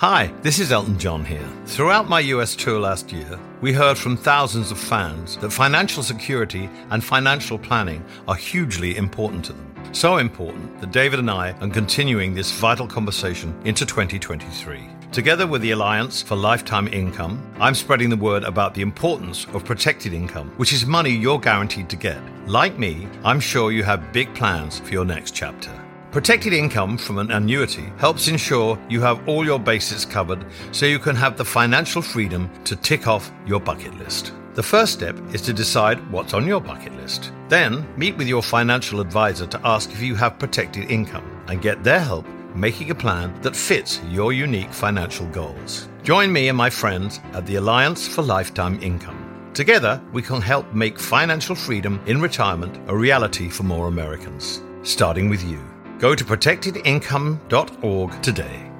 Hi, this is Elton John here. Throughout my US tour last year, we heard from thousands of fans that financial security and financial planning are hugely important to them. So important that David and I are continuing this vital conversation into 2023. Together with the Alliance for Lifetime Income, I'm spreading the word about the importance of protected income, which is money you're guaranteed to get. Like me, I'm sure you have big plans for your next chapter. Protected income from an annuity helps ensure you have all your bases covered so you can have the financial freedom to tick off your bucket list. The first step is to decide what's on your bucket list. Then, meet with your financial advisor to ask if you have protected income and get their help making a plan that fits your unique financial goals. Join me and my friends at the Alliance for Lifetime Income. Together, we can help make financial freedom in retirement a reality for more Americans, starting with you. Go to protectedincome.org today.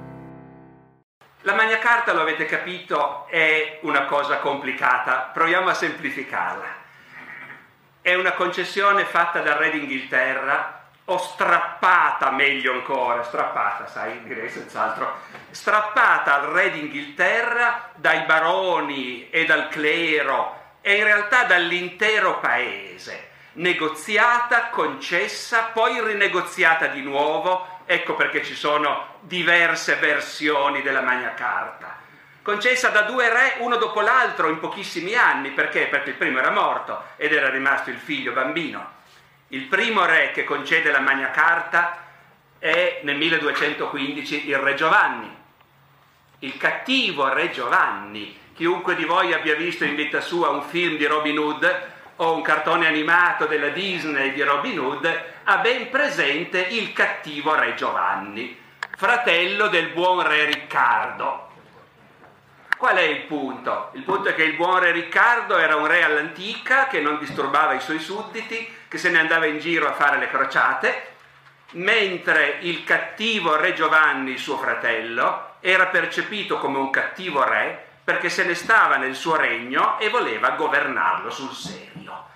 La Magna Carta, lo avete capito, è una cosa complicata. Proviamo a semplificarla. È una concessione fatta dal Re d'Inghilterra, o strappata meglio ancora, strappata, sai, direi senz'altro, strappata al Re d'Inghilterra dai baroni e dal clero e in realtà dall'intero paese negoziata, concessa, poi rinegoziata di nuovo, ecco perché ci sono diverse versioni della Magna Carta. Concessa da due re uno dopo l'altro in pochissimi anni, perché? Perché il primo era morto ed era rimasto il figlio bambino. Il primo re che concede la Magna Carta è nel 1215 il re Giovanni. Il cattivo re Giovanni, chiunque di voi abbia visto in vita sua un film di Robin Hood, o un cartone animato della Disney di Robin Hood, ha ben presente il cattivo re Giovanni, fratello del buon re Riccardo. Qual è il punto? Il punto è che il buon re Riccardo era un re all'antica che non disturbava i suoi sudditi, che se ne andava in giro a fare le crociate, mentre il cattivo re Giovanni, suo fratello, era percepito come un cattivo re perché se ne stava nel suo regno e voleva governarlo sul serio.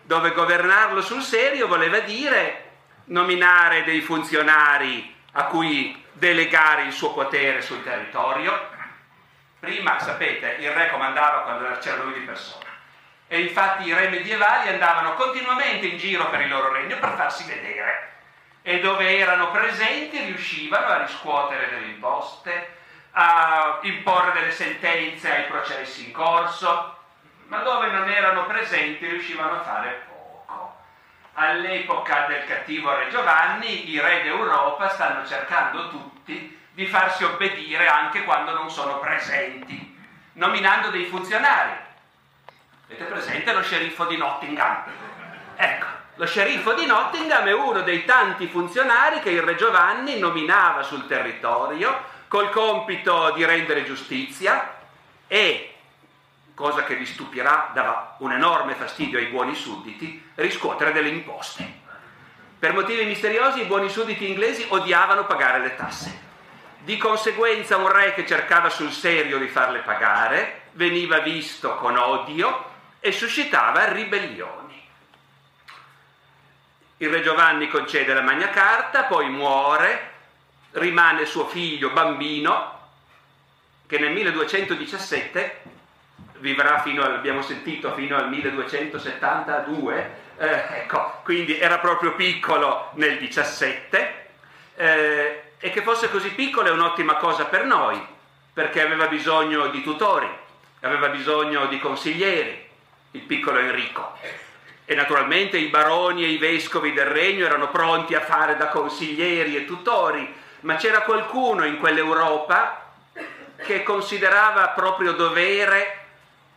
Dove governarlo sul serio voleva dire nominare dei funzionari a cui delegare il suo potere sul territorio. Prima, sapete, il re comandava quando c'era lui di persona. E infatti i re medievali andavano continuamente in giro per il loro regno per farsi vedere. E dove erano presenti riuscivano a riscuotere delle imposte, a imporre delle sentenze ai processi in corso, ma dove non erano presenti riuscivano a fare poco. All'epoca del cattivo Re Giovanni i re d'Europa stanno cercando tutti di farsi obbedire anche quando non sono presenti, nominando dei funzionari. Avete presente lo sceriffo di Nottingham? Ecco, lo sceriffo di Nottingham è uno dei tanti funzionari che il Re Giovanni nominava sul territorio col compito di rendere giustizia e, cosa che vi stupirà, dava un enorme fastidio ai buoni sudditi, riscuotere delle imposte. Per motivi misteriosi i buoni sudditi inglesi odiavano pagare le tasse. Di conseguenza un re che cercava sul serio di farle pagare veniva visto con odio e suscitava ribellioni. Il re Giovanni concede la Magna Carta, poi muore, rimane suo figlio bambino che nel 1217 vivrà fino al, abbiamo sentito, fino al 1272, eh, ecco, quindi era proprio piccolo nel 17, eh, e che fosse così piccolo è un'ottima cosa per noi, perché aveva bisogno di tutori, aveva bisogno di consiglieri, il piccolo Enrico. E naturalmente i baroni e i vescovi del regno erano pronti a fare da consiglieri e tutori, ma c'era qualcuno in quell'Europa che considerava proprio dovere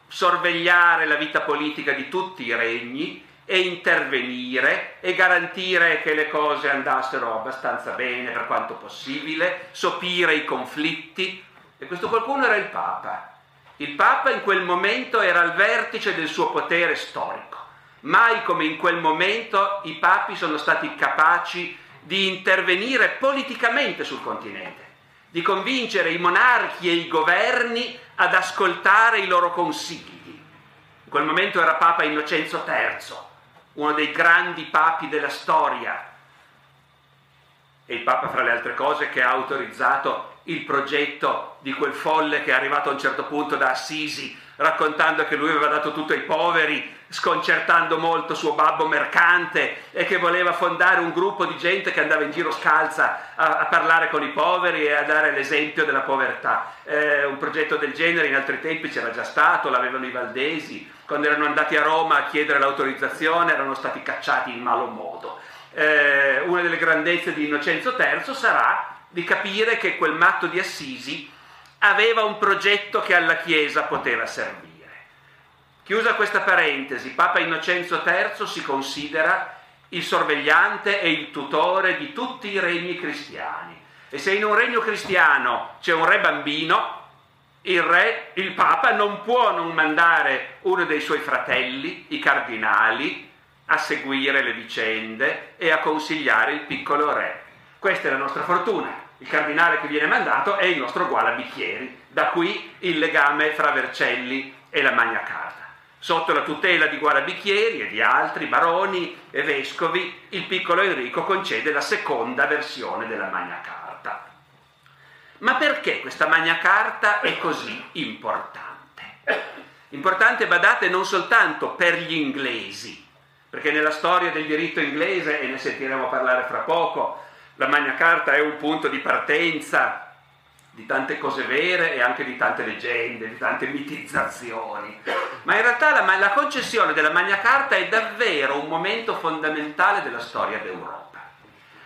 sorvegliare la vita politica di tutti i regni e intervenire e garantire che le cose andassero abbastanza bene per quanto possibile, sopire i conflitti. E questo qualcuno era il Papa. Il Papa in quel momento era al vertice del suo potere storico. Mai come in quel momento i papi sono stati capaci di intervenire politicamente sul continente, di convincere i monarchi e i governi ad ascoltare i loro consigli. In quel momento era Papa Innocenzo III, uno dei grandi papi della storia, e il Papa, fra le altre cose, che ha autorizzato il progetto di quel folle che è arrivato a un certo punto da Assisi raccontando che lui aveva dato tutto ai poveri, sconcertando molto suo babbo mercante e che voleva fondare un gruppo di gente che andava in giro scalza a, a parlare con i poveri e a dare l'esempio della povertà. Eh, un progetto del genere in altri tempi c'era già stato, l'avevano i valdesi, quando erano andati a Roma a chiedere l'autorizzazione erano stati cacciati in malo modo. Eh, una delle grandezze di Innocenzo III sarà di capire che quel matto di Assisi aveva un progetto che alla Chiesa poteva servire. Chiusa questa parentesi, Papa Innocenzo III si considera il sorvegliante e il tutore di tutti i regni cristiani. E se in un regno cristiano c'è un re bambino, il re, il Papa, non può non mandare uno dei suoi fratelli, i cardinali, a seguire le vicende e a consigliare il piccolo re. Questa è la nostra fortuna il cardinale che viene mandato è il nostro Gualabicchieri, da qui il legame fra Vercelli e la Magna Carta. Sotto la tutela di Gualabicchieri e di altri baroni e vescovi, il piccolo Enrico concede la seconda versione della Magna Carta. Ma perché questa Magna Carta è così importante? Importante, badate, non soltanto per gli inglesi, perché nella storia del diritto inglese, e ne sentiremo parlare fra poco, la Magna Carta è un punto di partenza di tante cose vere e anche di tante leggende, di tante mitizzazioni. Ma in realtà la, la concessione della Magna Carta è davvero un momento fondamentale della storia d'Europa.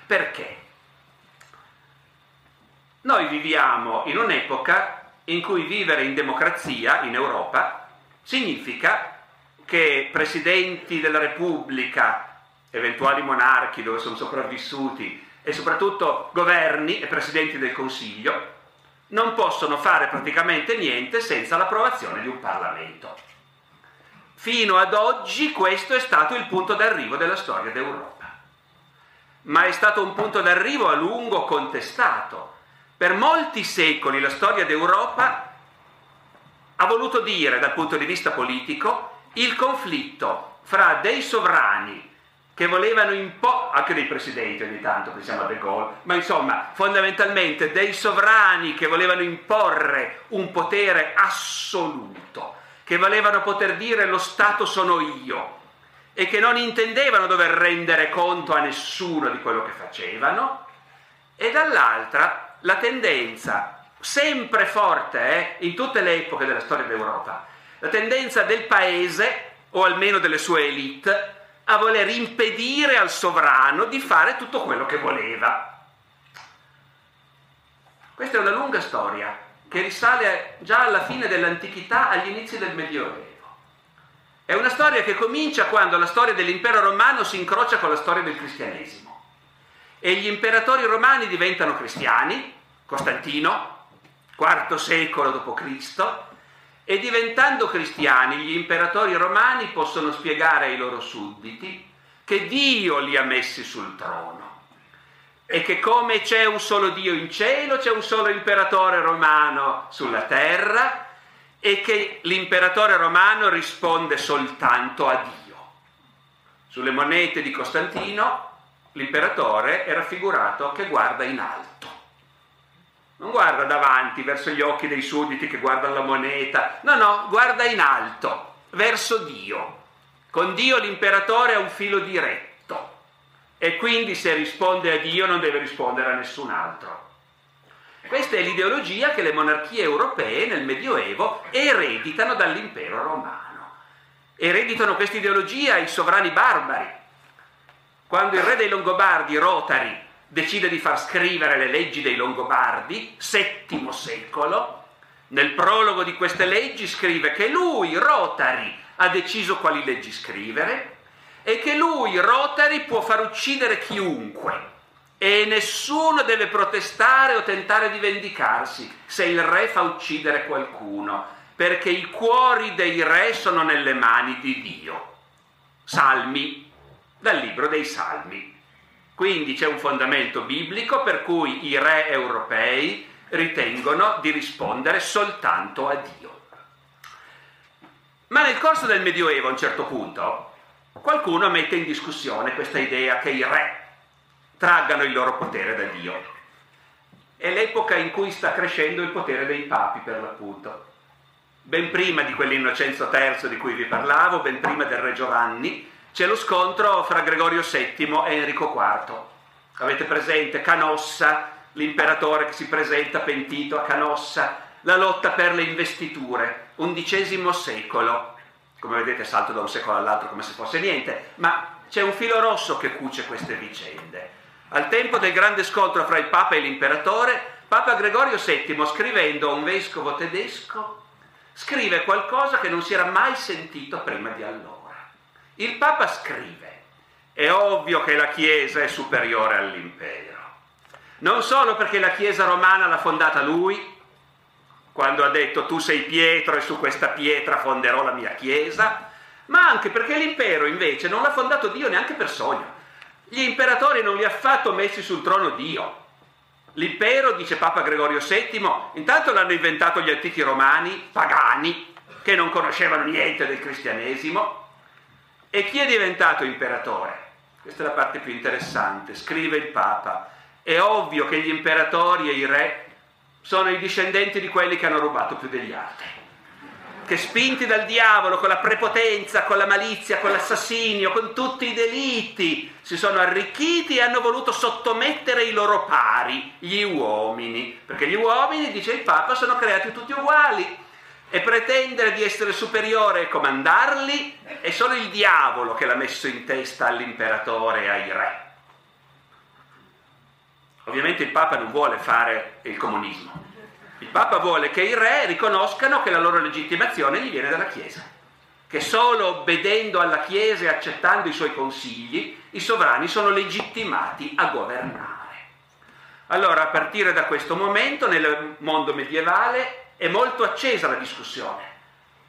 Perché? Noi viviamo in un'epoca in cui vivere in democrazia in Europa significa che presidenti della Repubblica, eventuali monarchi dove sono sopravvissuti, e soprattutto governi e presidenti del Consiglio non possono fare praticamente niente senza l'approvazione di un Parlamento. Fino ad oggi questo è stato il punto d'arrivo della storia d'Europa, ma è stato un punto d'arrivo a lungo contestato. Per molti secoli la storia d'Europa ha voluto dire dal punto di vista politico il conflitto fra dei sovrani che volevano imporre, anche dei presidenti ogni tanto, pensiamo a De Gaulle, ma insomma fondamentalmente dei sovrani che volevano imporre un potere assoluto, che volevano poter dire lo Stato sono io e che non intendevano dover rendere conto a nessuno di quello che facevano, e dall'altra la tendenza sempre forte eh, in tutte le epoche della storia d'Europa, la tendenza del paese, o almeno delle sue elite, a voler impedire al sovrano di fare tutto quello che voleva. Questa è una lunga storia che risale già alla fine dell'antichità, agli inizi del Medioevo. È una storia che comincia quando la storia dell'impero romano si incrocia con la storia del cristianesimo. E gli imperatori romani diventano cristiani, Costantino, IV secolo d.C., e diventando cristiani, gli imperatori romani possono spiegare ai loro sudditi che Dio li ha messi sul trono e che come c'è un solo Dio in cielo, c'è un solo imperatore romano sulla terra e che l'imperatore romano risponde soltanto a Dio. Sulle monete di Costantino l'imperatore è raffigurato che guarda in alto non guarda davanti verso gli occhi dei sudditi che guardano la moneta, no, no, guarda in alto, verso Dio. Con Dio l'imperatore ha un filo diretto e quindi se risponde a Dio non deve rispondere a nessun altro. Questa è l'ideologia che le monarchie europee nel Medioevo ereditano dall'impero romano. Ereditano questa ideologia i sovrani barbari. Quando il re dei Longobardi, Rotari, decide di far scrivere le leggi dei Longobardi, VII secolo. Nel prologo di queste leggi scrive che lui, Rotari, ha deciso quali leggi scrivere e che lui, Rotari, può far uccidere chiunque e nessuno deve protestare o tentare di vendicarsi se il re fa uccidere qualcuno, perché i cuori dei re sono nelle mani di Dio. Salmi, dal libro dei Salmi. Quindi c'è un fondamento biblico per cui i re europei ritengono di rispondere soltanto a Dio. Ma nel corso del Medioevo, a un certo punto, qualcuno mette in discussione questa idea che i re traggano il loro potere da Dio. è l'epoca in cui sta crescendo il potere dei papi, per l'appunto. Ben prima di quell'Innocenzo III di cui vi parlavo, ben prima del Re Giovanni, c'è lo scontro fra Gregorio VII e Enrico IV. Avete presente Canossa, l'imperatore che si presenta pentito a Canossa, la lotta per le investiture, undicesimo secolo. Come vedete salto da un secolo all'altro come se fosse niente, ma c'è un filo rosso che cuce queste vicende. Al tempo del grande scontro fra il Papa e l'imperatore, Papa Gregorio VII, scrivendo a un vescovo tedesco, scrive qualcosa che non si era mai sentito prima di allora. Il Papa scrive, è ovvio che la Chiesa è superiore all'impero non solo perché la Chiesa romana l'ha fondata lui, quando ha detto tu sei Pietro e su questa pietra fonderò la mia Chiesa, ma anche perché l'impero invece non l'ha fondato Dio neanche per sogno. Gli imperatori non li ha affatto messi sul trono Dio. L'impero, dice Papa Gregorio VII, intanto l'hanno inventato gli antichi romani, pagani, che non conoscevano niente del cristianesimo. E chi è diventato imperatore? Questa è la parte più interessante, scrive il Papa. È ovvio che gli imperatori e i re sono i discendenti di quelli che hanno rubato più degli altri, che spinti dal diavolo con la prepotenza, con la malizia, con l'assassinio, con tutti i delitti, si sono arricchiti e hanno voluto sottomettere i loro pari, gli uomini, perché gli uomini, dice il Papa, sono creati tutti uguali e pretendere di essere superiore e comandarli è solo il diavolo che l'ha messo in testa all'imperatore e ai re. Ovviamente il Papa non vuole fare il comunismo. Il Papa vuole che i re riconoscano che la loro legittimazione gli viene dalla Chiesa, che solo obbedendo alla Chiesa e accettando i suoi consigli i sovrani sono legittimati a governare. Allora, a partire da questo momento, nel mondo medievale è molto accesa la discussione.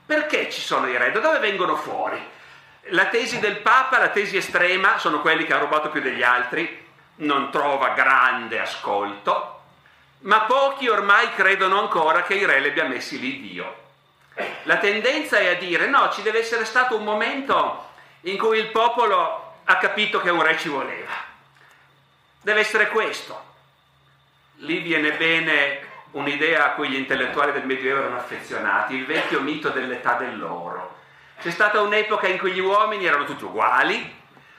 Perché ci sono i re? Da dove vengono fuori? La tesi del Papa, la tesi estrema, sono quelli che hanno rubato più degli altri, non trova grande ascolto, ma pochi ormai credono ancora che i re li abbia messi lì Dio. La tendenza è a dire no, ci deve essere stato un momento in cui il popolo ha capito che un re ci voleva. Deve essere questo. Lì viene bene un'idea a cui gli intellettuali del Medioevo erano affezionati, il vecchio mito dell'età dell'oro. C'è stata un'epoca in cui gli uomini erano tutti uguali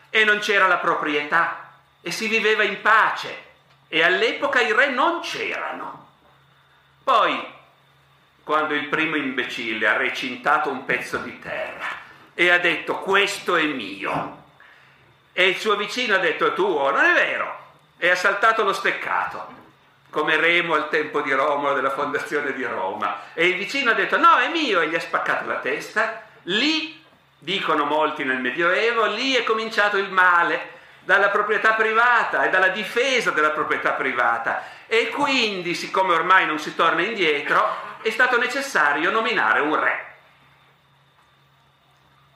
e non c'era la proprietà e si viveva in pace e all'epoca i re non c'erano. Poi, quando il primo imbecille ha recintato un pezzo di terra e ha detto questo è mio, e il suo vicino ha detto è tuo, non è vero, e ha saltato lo steccato, come Remo al tempo di Romolo della fondazione di Roma, e il vicino ha detto no è mio e gli ha spaccato la testa, lì, dicono molti nel Medioevo, lì è cominciato il male, dalla proprietà privata e dalla difesa della proprietà privata. E quindi, siccome ormai non si torna indietro, è stato necessario nominare un re.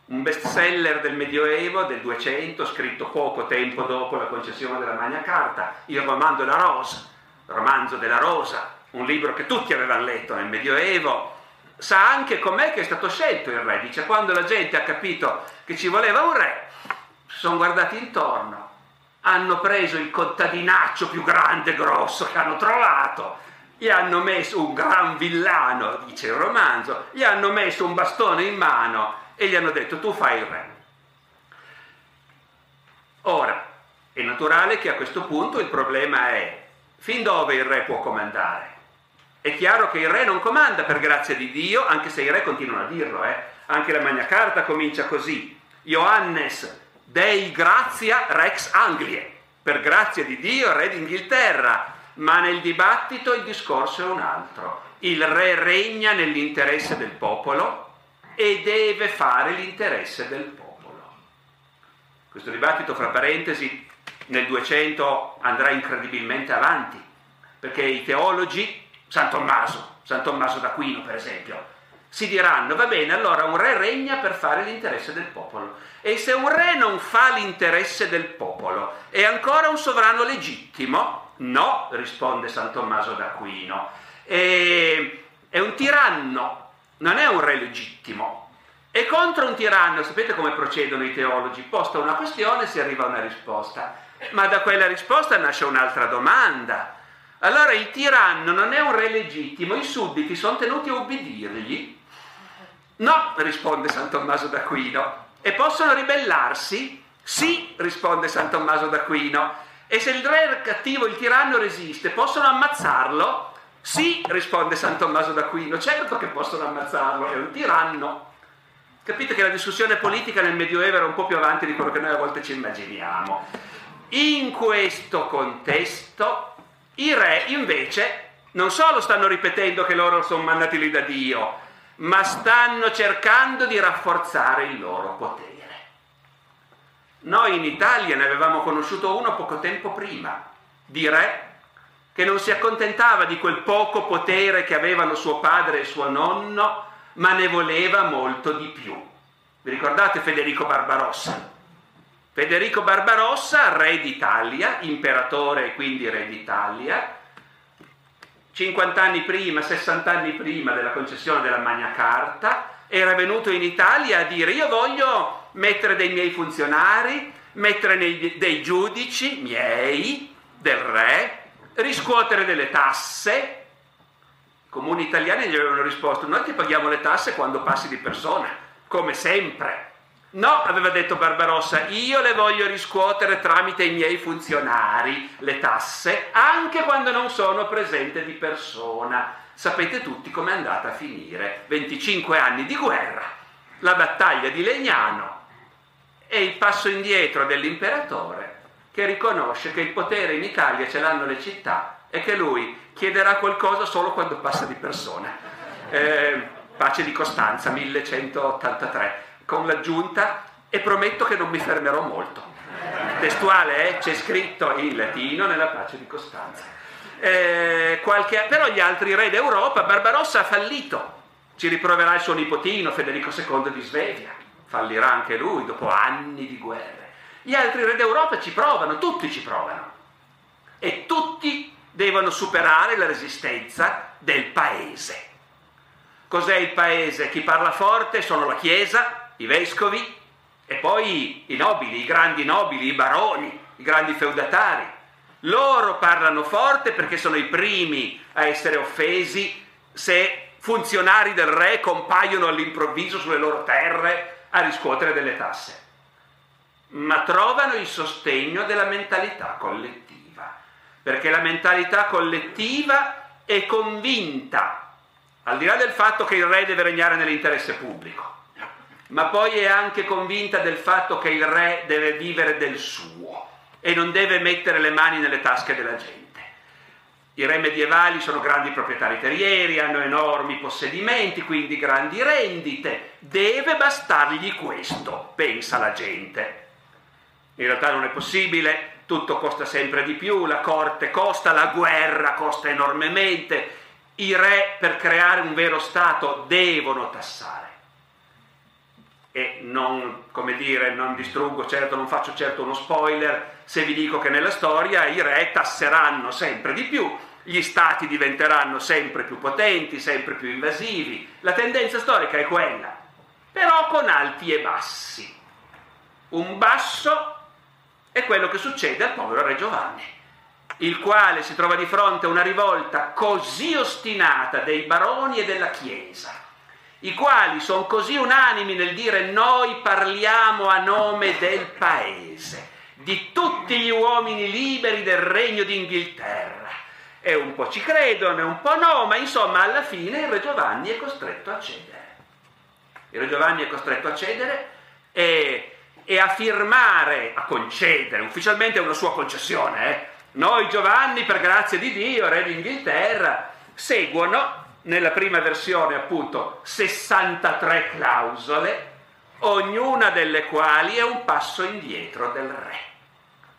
Un bestseller del Medioevo, del 200, scritto poco tempo dopo la concessione della Magna Carta, il romanzo della Rosa, romanzo della Rosa, un libro che tutti avevano letto nel Medioevo, sa anche com'è che è stato scelto il re. Dice quando la gente ha capito che ci voleva un re, sono guardati intorno, hanno preso il contadinaccio più grande e grosso che hanno trovato, gli hanno messo un gran villano, dice il romanzo, gli hanno messo un bastone in mano e gli hanno detto tu fai il re. Ora, è naturale che a questo punto il problema è fin dove il re può comandare. È chiaro che il re non comanda per grazia di Dio, anche se i re continuano a dirlo, eh? anche la Magna Carta comincia così. Johannes Dei grazia rex Anglie, per grazia di Dio, re d'Inghilterra, ma nel dibattito il discorso è un altro. Il re regna nell'interesse del popolo e deve fare l'interesse del popolo. Questo dibattito, fra parentesi, nel 200 andrà incredibilmente avanti, perché i teologi, San Tommaso, San Tommaso d'Aquino per esempio, si diranno, va bene, allora un re regna per fare l'interesse del popolo. E se un re non fa l'interesse del popolo, è ancora un sovrano legittimo? No, risponde San Tommaso d'Aquino. E, è un tiranno, non è un re legittimo. E contro un tiranno, sapete come procedono i teologi? Posta una questione e si arriva a una risposta. Ma da quella risposta nasce un'altra domanda. Allora il tiranno non è un re legittimo, i sudditi sono tenuti a ubbidirgli? No, risponde San Tommaso d'Aquino. E possono ribellarsi? Sì, risponde San Tommaso d'Aquino. E se il re cattivo, il tiranno resiste, possono ammazzarlo? Sì, risponde San Tommaso d'Aquino. Certo che possono ammazzarlo, è un tiranno. Capite che la discussione politica nel Medioevo era un po' più avanti di quello che noi a volte ci immaginiamo. In questo contesto i re invece non solo stanno ripetendo che loro sono mandati lì da Dio, ma stanno cercando di rafforzare il loro potere. Noi in Italia ne avevamo conosciuto uno poco tempo prima, di re che non si accontentava di quel poco potere che avevano suo padre e suo nonno, ma ne voleva molto di più. Vi ricordate Federico Barbarossa? Federico Barbarossa, re d'Italia, imperatore e quindi re d'Italia, 50 anni prima, 60 anni prima della concessione della Magna Carta, era venuto in Italia a dire io voglio mettere dei miei funzionari, mettere dei giudici miei, del re, riscuotere delle tasse. I comuni italiani gli avevano risposto, noi ti paghiamo le tasse quando passi di persona, come sempre. No, aveva detto Barbarossa, io le voglio riscuotere tramite i miei funzionari, le tasse, anche quando non sono presente di persona. Sapete tutti com'è andata a finire. 25 anni di guerra, la battaglia di Legnano e il passo indietro dell'imperatore che riconosce che il potere in Italia ce l'hanno le città e che lui chiederà qualcosa solo quando passa di persona. Eh, pace di Costanza, 1183 con l'aggiunta e prometto che non mi fermerò molto. Testuale, eh? c'è scritto in latino nella pace di Costanza. Eh, qualche... Però gli altri re d'Europa, Barbarossa ha fallito. Ci riproverà il suo nipotino Federico II di Svevia. Fallirà anche lui dopo anni di guerre. Gli altri re d'Europa ci provano, tutti ci provano. E tutti devono superare la resistenza del paese. Cos'è il paese? Chi parla forte sono la Chiesa, i vescovi e poi i nobili, i grandi nobili, i baroni, i grandi feudatari. Loro parlano forte perché sono i primi a essere offesi se funzionari del re compaiono all'improvviso sulle loro terre a riscuotere delle tasse. Ma trovano il sostegno della mentalità collettiva, perché la mentalità collettiva è convinta, al di là del fatto che il re deve regnare nell'interesse pubblico, ma poi è anche convinta del fatto che il re deve vivere del suo e non deve mettere le mani nelle tasche della gente. I re medievali sono grandi proprietari terrieri, hanno enormi possedimenti, quindi grandi rendite. Deve bastargli questo, pensa la gente. In realtà non è possibile, tutto costa sempre di più, la corte costa, la guerra costa enormemente. I re per creare un vero Stato devono tassare e non, come dire, non distruggo certo, non faccio certo uno spoiler se vi dico che nella storia i re tasseranno sempre di più, gli stati diventeranno sempre più potenti, sempre più invasivi. La tendenza storica è quella, però con alti e bassi. Un basso è quello che succede al povero re Giovanni, il quale si trova di fronte a una rivolta così ostinata dei baroni e della Chiesa i quali sono così unanimi nel dire noi parliamo a nome del paese, di tutti gli uomini liberi del regno d'Inghilterra. E un po' ci credono e un po' no, ma insomma alla fine il re Giovanni è costretto a cedere. Il re Giovanni è costretto a cedere e, e a firmare, a concedere, ufficialmente è una sua concessione. Eh? Noi Giovanni, per grazia di Dio, re d'Inghilterra, seguono nella prima versione appunto 63 clausole, ognuna delle quali è un passo indietro del re.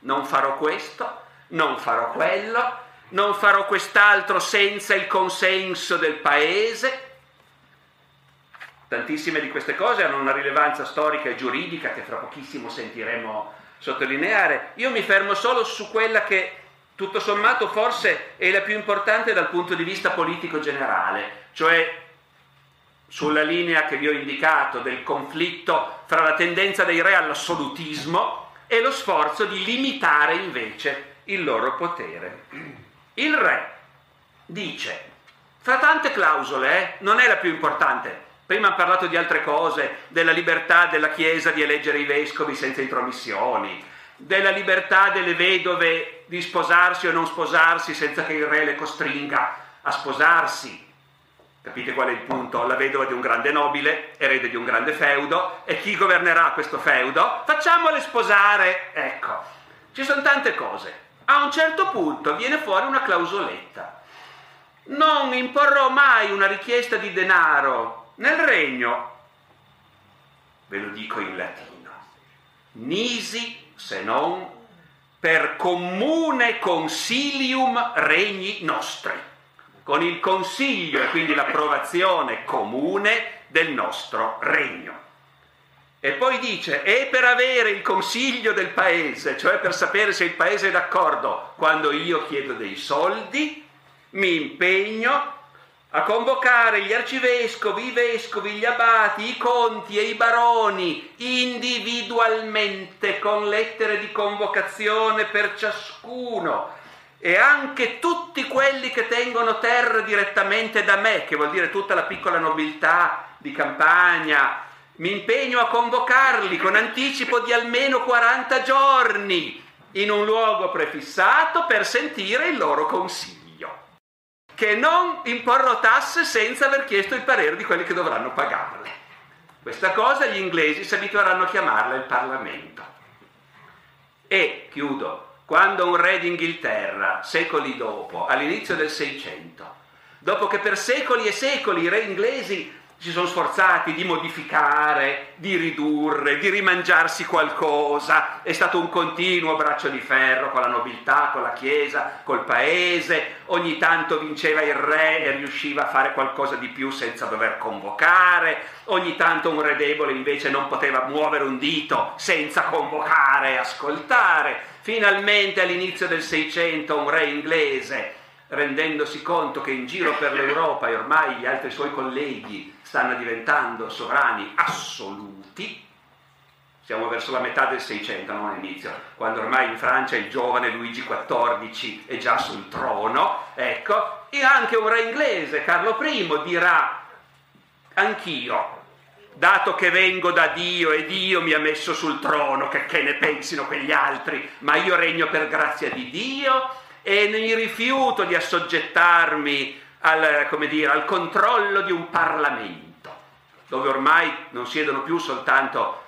Non farò questo, non farò quello, non farò quest'altro senza il consenso del paese. Tantissime di queste cose hanno una rilevanza storica e giuridica che fra pochissimo sentiremo sottolineare. Io mi fermo solo su quella che tutto sommato forse è la più importante dal punto di vista politico generale, cioè sulla linea che vi ho indicato del conflitto fra la tendenza dei re all'assolutismo e lo sforzo di limitare invece il loro potere. Il re dice, fra tante clausole, eh, non è la più importante, Prima ha parlato di altre cose, della libertà della Chiesa di eleggere i vescovi senza intromissioni, della libertà delle vedove di sposarsi o non sposarsi senza che il re le costringa a sposarsi. Capite qual è il punto? La vedova di un grande nobile, erede di un grande feudo, e chi governerà questo feudo? Facciamole sposare! Ecco, ci sono tante cose. A un certo punto viene fuori una clausoletta. Non imporrò mai una richiesta di denaro nel regno, ve lo dico in latino, nisi se non per comune consilium regni nostri con il consiglio e quindi l'approvazione comune del nostro regno. E poi dice, e per avere il consiglio del paese, cioè per sapere se il paese è d'accordo, quando io chiedo dei soldi, mi impegno a convocare gli arcivescovi, i vescovi, gli abati, i conti e i baroni individualmente con lettere di convocazione per ciascuno. E anche tutti quelli che tengono terra direttamente da me, che vuol dire tutta la piccola nobiltà di campagna, mi impegno a convocarli con anticipo di almeno 40 giorni in un luogo prefissato per sentire il loro consiglio, che non imporrò tasse senza aver chiesto il parere di quelli che dovranno pagarle. Questa cosa gli inglesi si abitueranno a chiamarla il Parlamento. E, chiudo, quando un re d'Inghilterra, secoli dopo, all'inizio del Seicento, dopo che per secoli e secoli i re inglesi si sono sforzati di modificare, di ridurre, di rimangiarsi qualcosa, è stato un continuo braccio di ferro con la nobiltà, con la Chiesa, col paese, ogni tanto vinceva il re e riusciva a fare qualcosa di più senza dover convocare, ogni tanto un re debole invece non poteva muovere un dito senza convocare e ascoltare. Finalmente all'inizio del Seicento un re inglese, rendendosi conto che in giro per l'Europa e ormai gli altri suoi colleghi stanno diventando sovrani assoluti, siamo verso la metà del Seicento, non all'inizio, quando ormai in Francia il giovane Luigi XIV è già sul trono, ecco, e anche un re inglese, Carlo I, dirà, anch'io dato che vengo da Dio e Dio mi ha messo sul trono, che, che ne pensino quegli altri, ma io regno per grazia di Dio e mi rifiuto di assoggettarmi al, dire, al controllo di un Parlamento, dove ormai non siedono più soltanto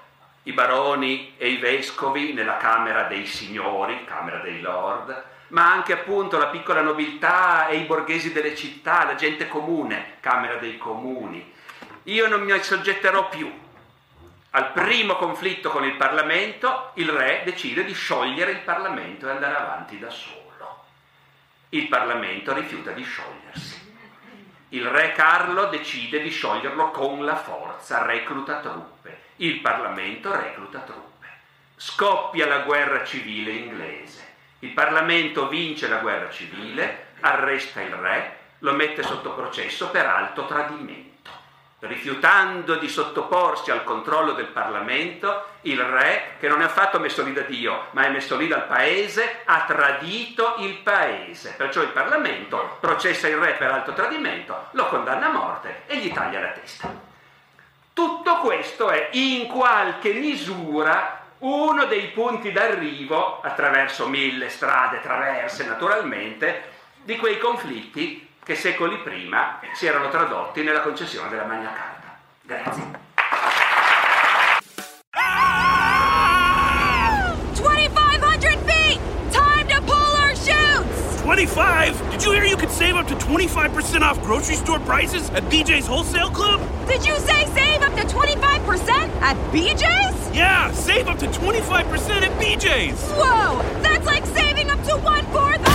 i baroni e i vescovi nella Camera dei Signori, Camera dei Lord, ma anche appunto la piccola nobiltà e i borghesi delle città, la gente comune, Camera dei Comuni io non mi soggetterò più. Al primo conflitto con il Parlamento, il re decide di sciogliere il Parlamento e andare avanti da solo. Il Parlamento rifiuta di sciogliersi. Il re Carlo decide di scioglierlo con la forza, recluta truppe. Il Parlamento recluta truppe. Scoppia la guerra civile inglese. Il Parlamento vince la guerra civile, arresta il re, lo mette sotto processo per alto tradimento rifiutando di sottoporsi al controllo del Parlamento, il re, che non è affatto messo lì da Dio, ma è messo lì dal paese, ha tradito il paese. Perciò il Parlamento processa il re per alto tradimento, lo condanna a morte e gli taglia la testa. Tutto questo è in qualche misura uno dei punti d'arrivo, attraverso mille strade traverse naturalmente, di quei conflitti che secoli prima si erano tradotti nella concessione della Magna Carta. Grazie. 25? Did you hear you could save up to 25% off grocery store prices at BJ's Wholesale Club? Did you say save up to 25% at BJ's? Yeah, save up to 25% at BJ's. Whoa, that's like saving up to one fourth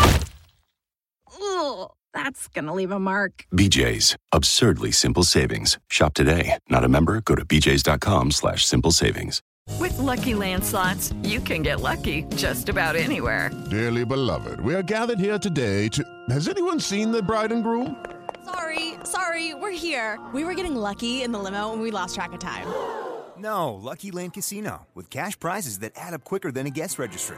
of. Ugh. That's gonna leave a mark. BJ's. Absurdly simple savings. Shop today. Not a member? Go to bjs.com slash simple savings. With Lucky Land slots, you can get lucky just about anywhere. Dearly beloved, we are gathered here today to... Has anyone seen the bride and groom? Sorry, sorry, we're here. We were getting lucky in the limo and we lost track of time. No, Lucky Land Casino. With cash prizes that add up quicker than a guest registry.